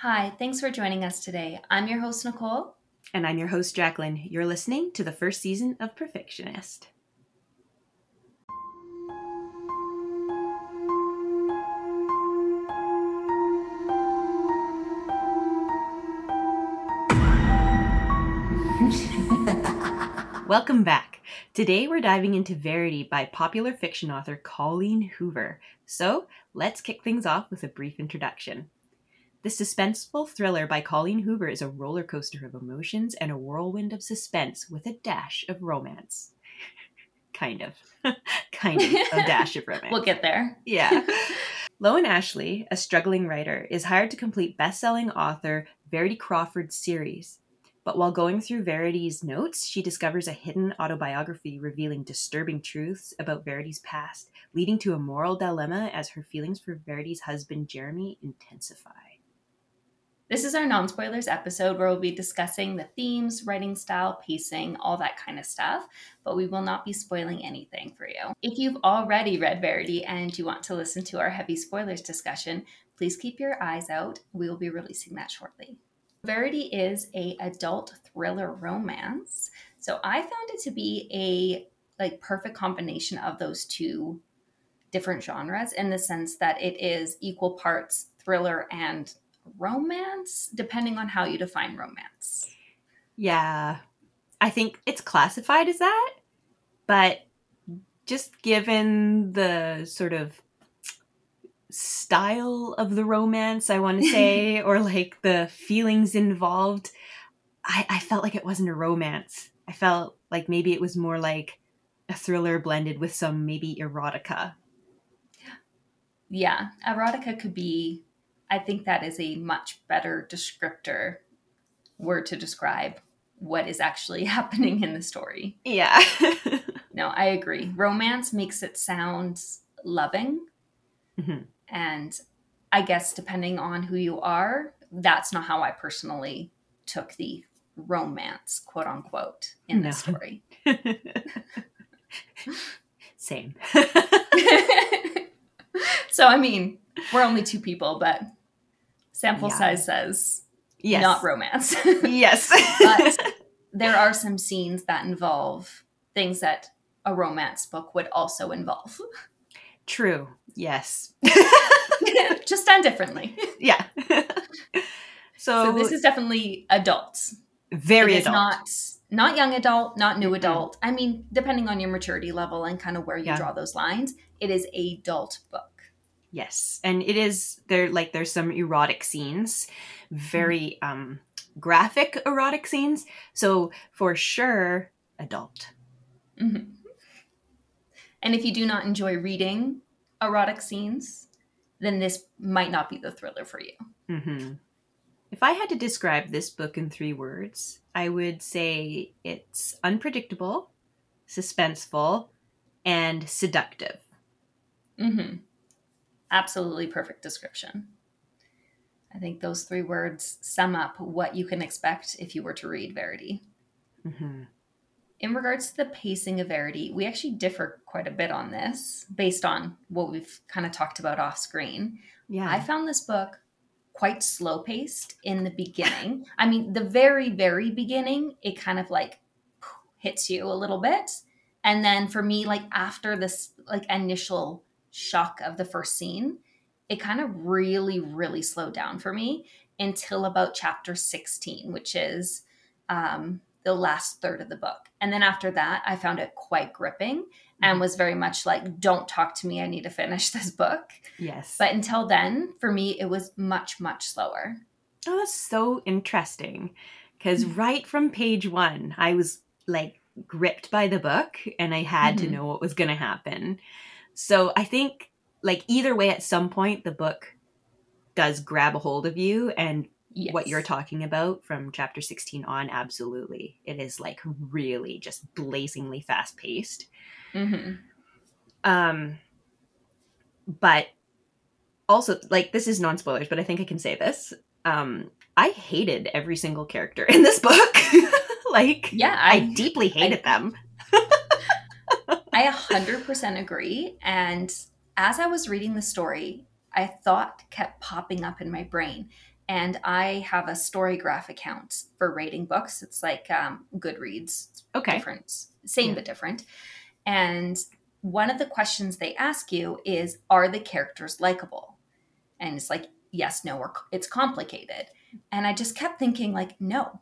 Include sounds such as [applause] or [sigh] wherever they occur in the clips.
Hi, thanks for joining us today. I'm your host, Nicole. And I'm your host, Jacqueline. You're listening to the first season of Perfectionist. [laughs] Welcome back. Today we're diving into Verity by popular fiction author Colleen Hoover. So let's kick things off with a brief introduction. The suspenseful thriller by Colleen Hoover is a roller coaster of emotions and a whirlwind of suspense with a dash of romance. kind of. [laughs] kind of a dash of [laughs] romance. we'll get there. Yeah. [laughs] Lowen Ashley, a struggling writer, is hired to complete best-selling author Verity Crawford's series. But while going through Verity's notes, she discovers a hidden autobiography revealing disturbing truths about Verity's past, leading to a moral dilemma as her feelings for Verity's husband Jeremy intensify. This is our non spoilers episode where we'll be discussing the themes, writing style, pacing, all that kind of stuff, but we will not be spoiling anything for you. If you've already read Verity and you want to listen to our heavy spoilers discussion, please keep your eyes out. We will be releasing that shortly. Verity is a adult thriller romance. So I found it to be a like perfect combination of those two different genres in the sense that it is equal parts thriller and romance, depending on how you define romance. Yeah. I think it's classified as that, but just given the sort of style of the romance, I want to say, [laughs] or like the feelings involved, I, I felt like it wasn't a romance. I felt like maybe it was more like a thriller blended with some maybe erotica. Yeah, erotica could be I think that is a much better descriptor word to describe what is actually [laughs] happening in the story. Yeah. [laughs] no, I agree. Romance makes it sound loving. Mm-hmm. And I guess depending on who you are, that's not how I personally took the romance, quote unquote, in no. the story. [laughs] Same. so, I mean, we're only two people, but sample yeah. size says yes. not romance. [laughs] yes. but [laughs] there are some scenes that involve things that a romance book would also involve. True. Yes. [laughs] Just done differently. Yeah. so, so, this is definitely adults. Very it adult. not not young adult, not new adult. I mean, depending on your maturity level and kind of where you yeah. draw those lines, it is adult book. Yes, and it is there. Like there's some erotic scenes, very mm-hmm. um, graphic erotic scenes. So for sure, adult. Mm-hmm. And if you do not enjoy reading erotic scenes, then this might not be the thriller for you. Mm-hmm. If I had to describe this book in three words, I would say it's unpredictable, suspenseful, and seductive. Mm-hmm absolutely perfect description. I think those three words sum up what you can expect if you were to read Verity. Mm-hmm. In regards to the pacing of Verity, we actually differ quite a bit on this based on what we've kind of talked about off screen. Yeah. I found this book quite slow paced in the beginning. I mean, the very, very beginning, it kind of like hits you a little bit. And then for me, like after this like initial shock of the first scene, it kind of really, really slowed down for me until about chapter 16, which is um, the last third of the book. And then after that, I found it quite gripping and mm-hmm. was very much like, don't talk to me. I need to finish [laughs] this book. Yes. But until then, for me, it was much, much slower. Oh, that's so interesting. Because mm-hmm. right from page one, I was like gripped by the book and I had mm-hmm. to know what was going to happen. So I think like either way at some point the book does grab a hold of you and yes. what you're talking about from chapter 16 on absolutely. It is like really just blazingly fast paced mm-hmm. um but also like this is non spoilers but i think i can say this. Um i hated every single character in this book. [laughs] Like yeah I, I deeply hated I, them I 100% agree. And as I was reading the story, I thought kept popping up in my brain. And I have a Storygraph account for rating books. It's like um, Goodreads. Okay. Different, same Yeah. but different. And one of the questions they ask you is Are the characters likable? And it's like, yes, no, or it's complicated. And I just kept thinking, like, no.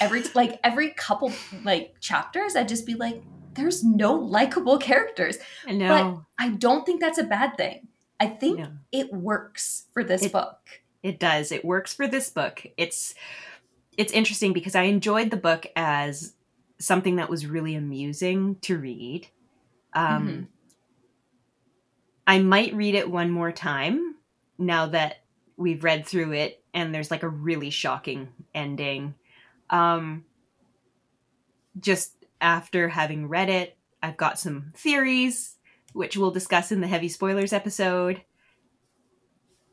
Every like every couple like chapters, I'd just be like, there's no likable characters. no, I don't think that's a bad thing. I think no, it works for this It- book. it does. It works for this book. It's it's interesting because I enjoyed the book as something that was really amusing to read. Um, Mhm. I might read it one more time now that we've read through it and there's like a really shocking ending. Um, just after having read it, I've got some theories, which we'll discuss in the heavy spoilers episode,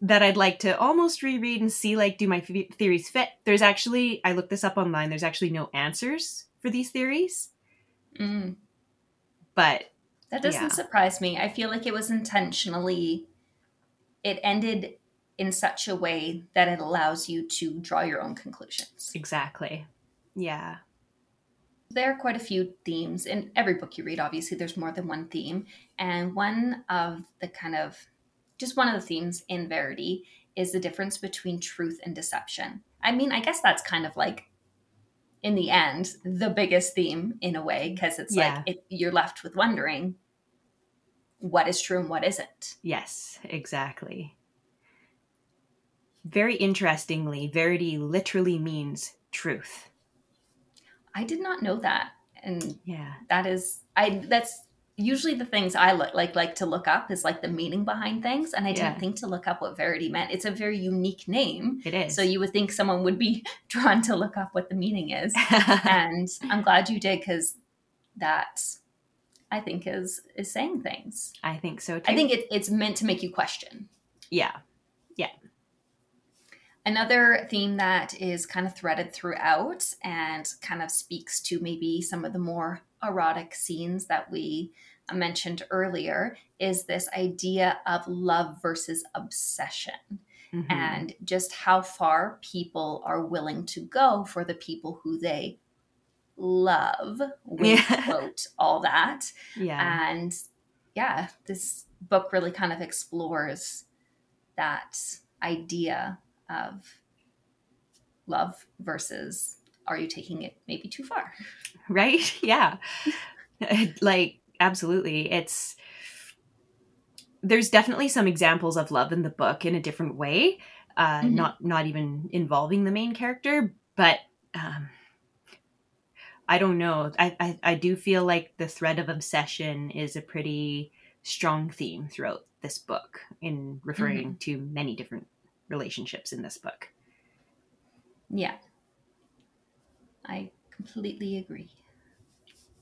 that I'd like to almost reread and see like do my f- theories fit. There's actually I looked this up online. There's actually no answers for these theories, Mm. but That doesn't Yeah. surprise me. I feel like it was intentionally, it ended in such a way that it allows you to draw your own conclusions. exactly, yeah, There are quite a few themes in every book you read. Obviously, there's more than one theme. And one of the kind of, just one of the themes in Verity is the difference between truth and deception. I mean, I guess that's kind of like, in the end, the biggest theme in a way, because it's Yeah. like it, you're left with wondering what is true and what isn't. yes, exactly. Very interestingly, verity literally means truth. I did not know that. And Yeah, that is I that's usually the things I look like like to look up is like the meaning behind things. And I didn't Yeah. think to look up what Verity meant. It's a very unique name. it is. So you would think someone would be [laughs] drawn to look up what the meaning is. [laughs] and I'm glad you did because that I think is is saying things. I think so too. I think it, it's meant to make you question. Yeah. Yeah, Another theme that is kind of threaded throughout and kind of speaks to maybe some of the more erotic scenes that we mentioned earlier is this idea of love versus obsession Mhm. and just how far people are willing to go for the people who they love. [laughs] We Yeah. quote, all that. yeah, And yeah, this book really kind of explores that idea of love versus are you taking it maybe too far? [laughs] right? [laughs] Yeah, [laughs] like absolutely. It's there's definitely some examples of love in the book in a different way, uh, Mhm. not not even involving the main character, but. Um, I don't know. I, I I do feel like the thread of obsession is a pretty strong theme throughout this book in referring to many different relationships in this book. Yeah. I completely agree.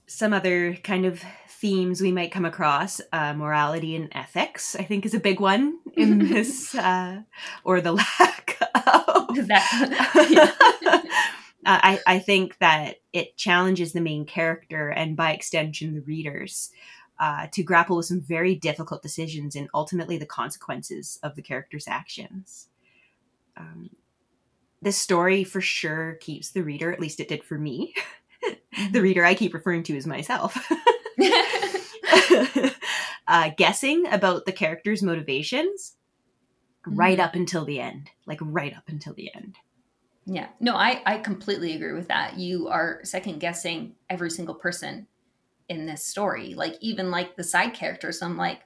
Some other kind of themes we might come across uh, morality and ethics, I think, is a big one in [laughs] this, uh, or the [laughs] lack of. [laughs] That- Uh, I, I think that it challenges the main character and by extension the readers uh, to grapple with some very difficult decisions and ultimately the consequences of the character's actions. Um, this story for sure keeps the reader, at least it did for me. [laughs] the reader I keep referring to is myself. [laughs] [laughs] uh, guessing about the character's motivations right Mhm. up until the end. Like right up until the end. Yeah. No, I, I completely agree with that. You are second guessing every single person in this story. Like even like the side characters, I'm like,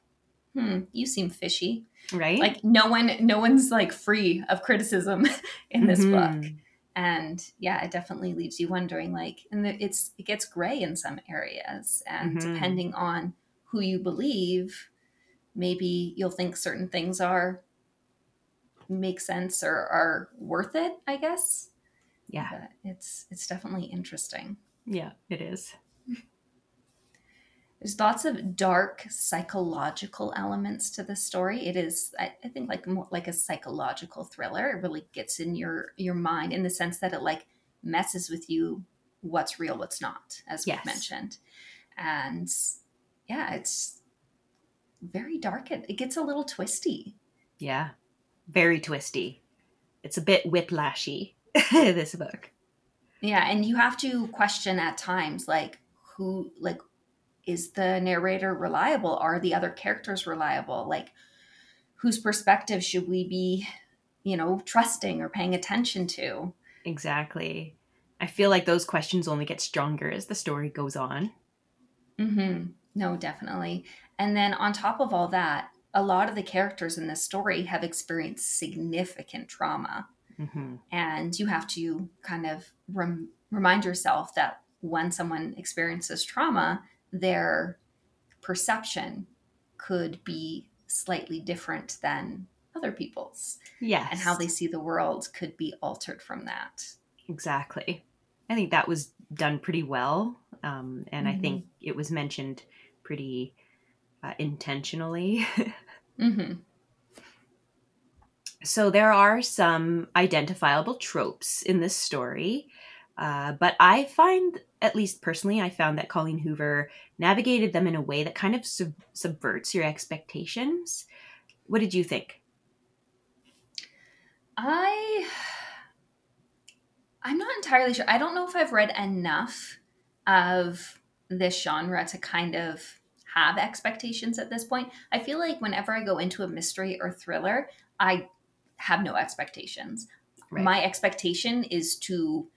hmm, you seem fishy. Right? Like no one no one's like free of criticism [laughs] in this Mhm. book. And yeah, it definitely leaves you wondering like and it's it gets gray in some areas. And Mhm. depending on who you believe, maybe you'll think certain things are make sense or are worth it, I guess Yeah. but it's it's definitely interesting. Yeah, it is. There's lots of dark psychological elements to this story. It is, I, I think, like more like a psychological thriller. It really gets in your your mind in the sense that it like messes with you, what's real, what's not, as Yes. we've mentioned, and yeah, it's very dark. It, it gets a little twisty Yeah. Very twisty. It's a bit whiplashy, [laughs] this book. Yeah, and you have to question at times like who like is the narrator reliable? Are the other characters reliable? Like whose perspective should we be, you know, trusting or paying attention to? Exactly. I feel like those questions only get stronger as the story goes on. Mm-hmm. No, definitely. And then on top of all that, a lot of the characters in this story have experienced significant trauma. Mm-hmm. And you have to kind of rem- remind yourself that when someone experiences trauma, their perception could be slightly different than other people's. Yes. And how they see the world could be altered from that. Exactly. I think that was done pretty well. Um, and mm-hmm. I think it was mentioned pretty uh, intentionally. [laughs] mm-hmm. So there are some identifiable tropes in this story. Uh, but I find, at least personally, I found that Colleen Hoover navigated them in a way that kind of sub- subverts your expectations. What did you think? I I'm not entirely sure. I don't know if I've read enough of this genre to kind of have expectations at this point. I feel like whenever I go into a mystery or thriller, I have no expectations. Right. My expectation is to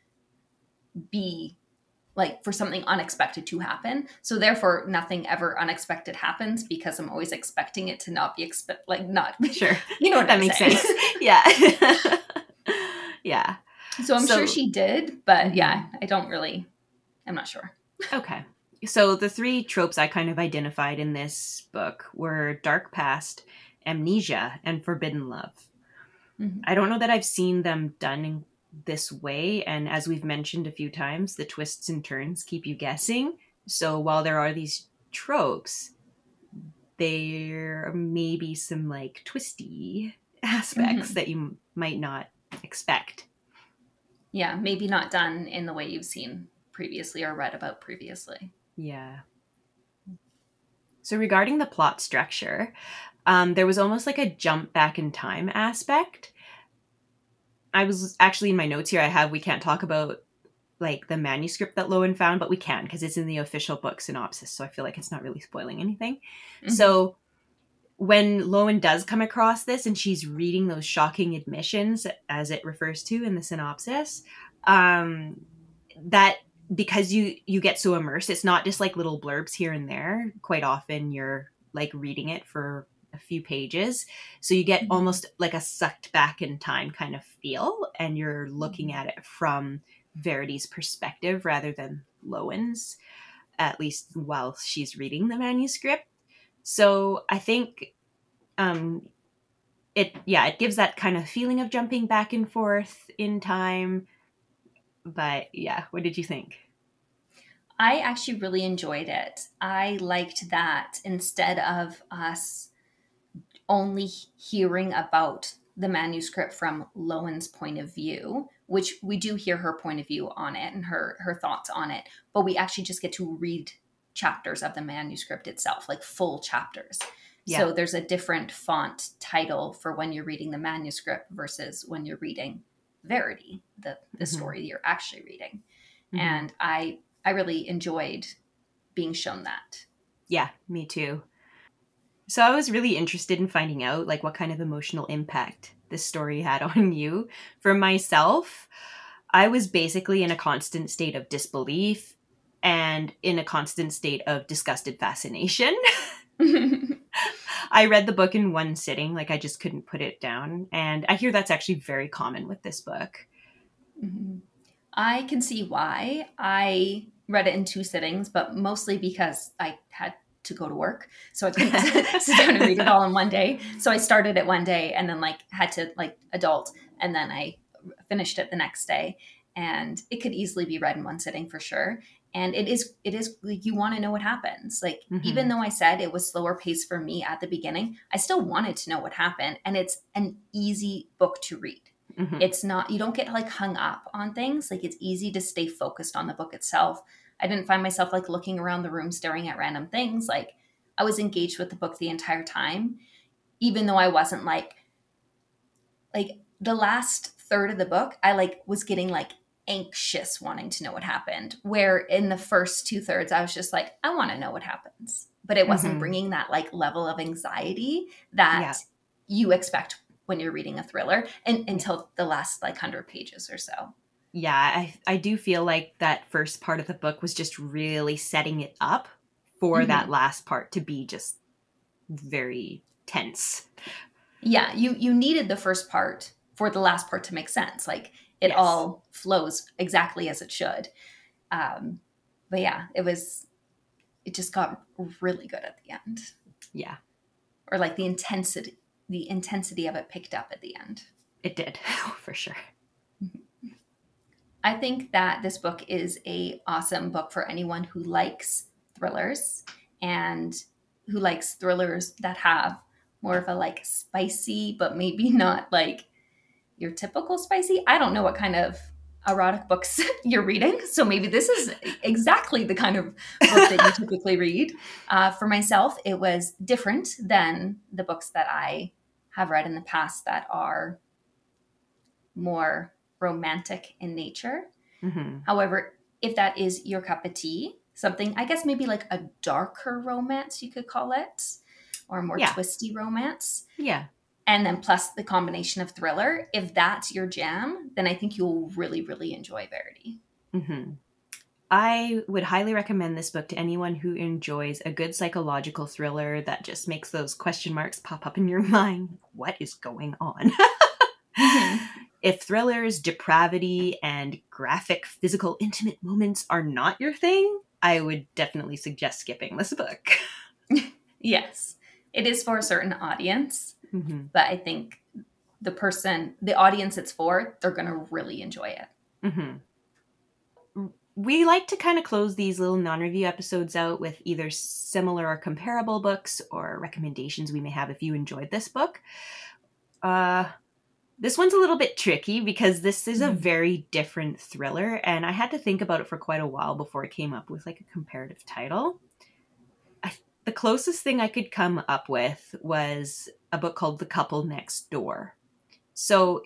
be like for something unexpected to happen. So therefore nothing ever unexpected happens because I'm always expecting it to not be expect like not sure. [laughs] You know what that I'm makes saying. sense. [laughs] yeah. [laughs] yeah. So I'm so, sure she did, but yeah, mm-hmm. I don't really I'm not sure. Okay. So the three tropes I kind of identified in this book were dark past, amnesia, and forbidden love. Mm-hmm. I don't know that I've seen them done in this way. And as we've mentioned a few times, the twists and turns keep you guessing. So while there are these tropes, there may be some like twisty [laughs] aspects mm-hmm. that you might not expect. Yeah, maybe not done in the way you've seen previously or read about previously. Yeah. So regarding the plot structure, um, there was almost like a jump back in time aspect I was actually in my notes here. I have we can't talk about like the manuscript that Lowen found, but we can because it's in the official book synopsis. So I feel like it's not really spoiling anything. Mm-hmm. So when Lowen does come across this and she's reading those shocking admissions, as it refers to in the synopsis, um, that because you you get so immersed, it's not just like little blurbs here and there. Quite often, you're like reading it for a few pages. So you get mm-hmm. almost like a sucked back in time kind of feel, and you're looking mm-hmm. at it from Verity's perspective rather than Lowen's, at least while she's reading the manuscript. So I think um, it, yeah, it gives that kind of feeling of jumping back and forth in time. But yeah, what did you think? I actually really enjoyed it. I liked that instead of us only hearing about the manuscript from Lowen's point of view, which we do hear her point of view on it and her her thoughts on it, but we actually just get to read chapters of the manuscript itself, like full chapters. Yeah. So there's a different font title for when you're reading the manuscript versus when you're reading Verity, the the mm-hmm. story you're actually reading. Mm-hmm. And I I really enjoyed being shown that. Yeah, me too. So I was really interested in finding out like what kind of emotional impact this story had [laughs] on you. For myself, I was basically in a constant state of disbelief and in a constant state of disgusted fascination. [laughs] I read the book in one sitting, like I just couldn't put it down. And I hear that's actually very common with this book. Mm-hmm. I can see why. I read it in two sittings, but mostly because I had to go to work. So I [laughs] couldn't [laughs] sit down and read it all in one day. So I started it one day and then like had to like adult and then I finished it the next day. And it could easily be read in one sitting for sure. And it is it is like you want to know what happens. Like mm-hmm. even though I said it was slower pace for me at the beginning, I still wanted to know what happened. And it's an easy book to read. Mm-hmm. It's not you don't get like hung up on things. Like it's easy to stay focused on the book itself I didn't find myself like looking around the room staring at random things. Like I was engaged with the book the entire time, even though I wasn't like like the last third of the book, I like was getting like anxious wanting to know what happened. Where in the first two thirds, I was just like, I want to know what happens. But it wasn't mm-hmm. bringing that like level of anxiety that yeah. you expect when you're reading a thriller and until the last like 100 pages or so. Yeah, I, I do feel like that first part of the book was just really setting it up for mm-hmm. that last part to be just very tense. Yeah, you you needed the first part for the last part to make sense. Like it yes. all flows exactly as it should. Um, but yeah, it was, it just got really good at the end. Yeah. Or like the intensity, the intensity of it picked up at the end. It did, [laughs] for sure. I think that this book is a awesome book for anyone who likes thrillers and who likes thrillers that have more of a like spicy but maybe [laughs] not like your typical spicy. I don't know what kind of erotic books [laughs] you're reading. So maybe this is exactly the kind of book that you [laughs] typically read. Uh, for myself, it was different than the books that I have read in the past that are more romantic in nature. Mm-hmm. However, if that is your cup of tea, something, I guess maybe like a darker romance, you could call it, or more yeah. twisty romance. Yeah and then plus the combination of thriller if that's your jam then i think you'll really really enjoy verity mm-hmm. i would highly recommend this book to anyone who enjoys a good psychological thriller that just makes those question marks pop up in your [laughs] mind what is going on mm-hmm. If thrillers depravity and graphic physical intimate moments are not your thing i would definitely suggest skipping this book [laughs] yes it is for a certain audience Mm-hmm. But I think the person, the audience it's for, they're going to really enjoy it. Mm-hmm. We like to kind of close these little non review episodes out with either similar or comparable books or recommendations we may have if you enjoyed this book. Uh, this one's a little bit tricky because this is a mm-hmm. very different thriller, and I had to think about it for quite a while before I came up with like a comparative title the closest thing I could come up with was a book called The Couple Next Door. So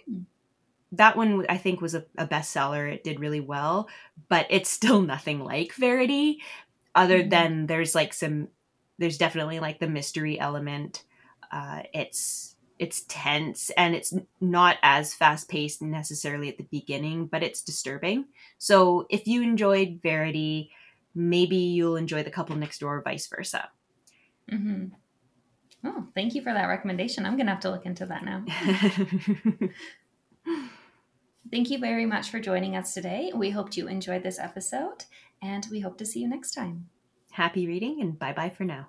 that one I think was a, a bestseller. It did really well, but it's still [laughs] nothing like Verity, other mm-hmm. than there's like some, there's definitely like the mystery element. Uh, it's it's tense and it's not as fast paced necessarily at the beginning, but it's disturbing. So if you enjoyed Verity, maybe you'll enjoy The Couple Next Door, vice versa. Mm-hmm. Oh, thank you for that recommendation. I'm going to have to look into that now. [laughs] thank you very much for joining us today. We hoped you enjoyed this episode, and we hope to see you next time. Happy reading, and bye bye for now.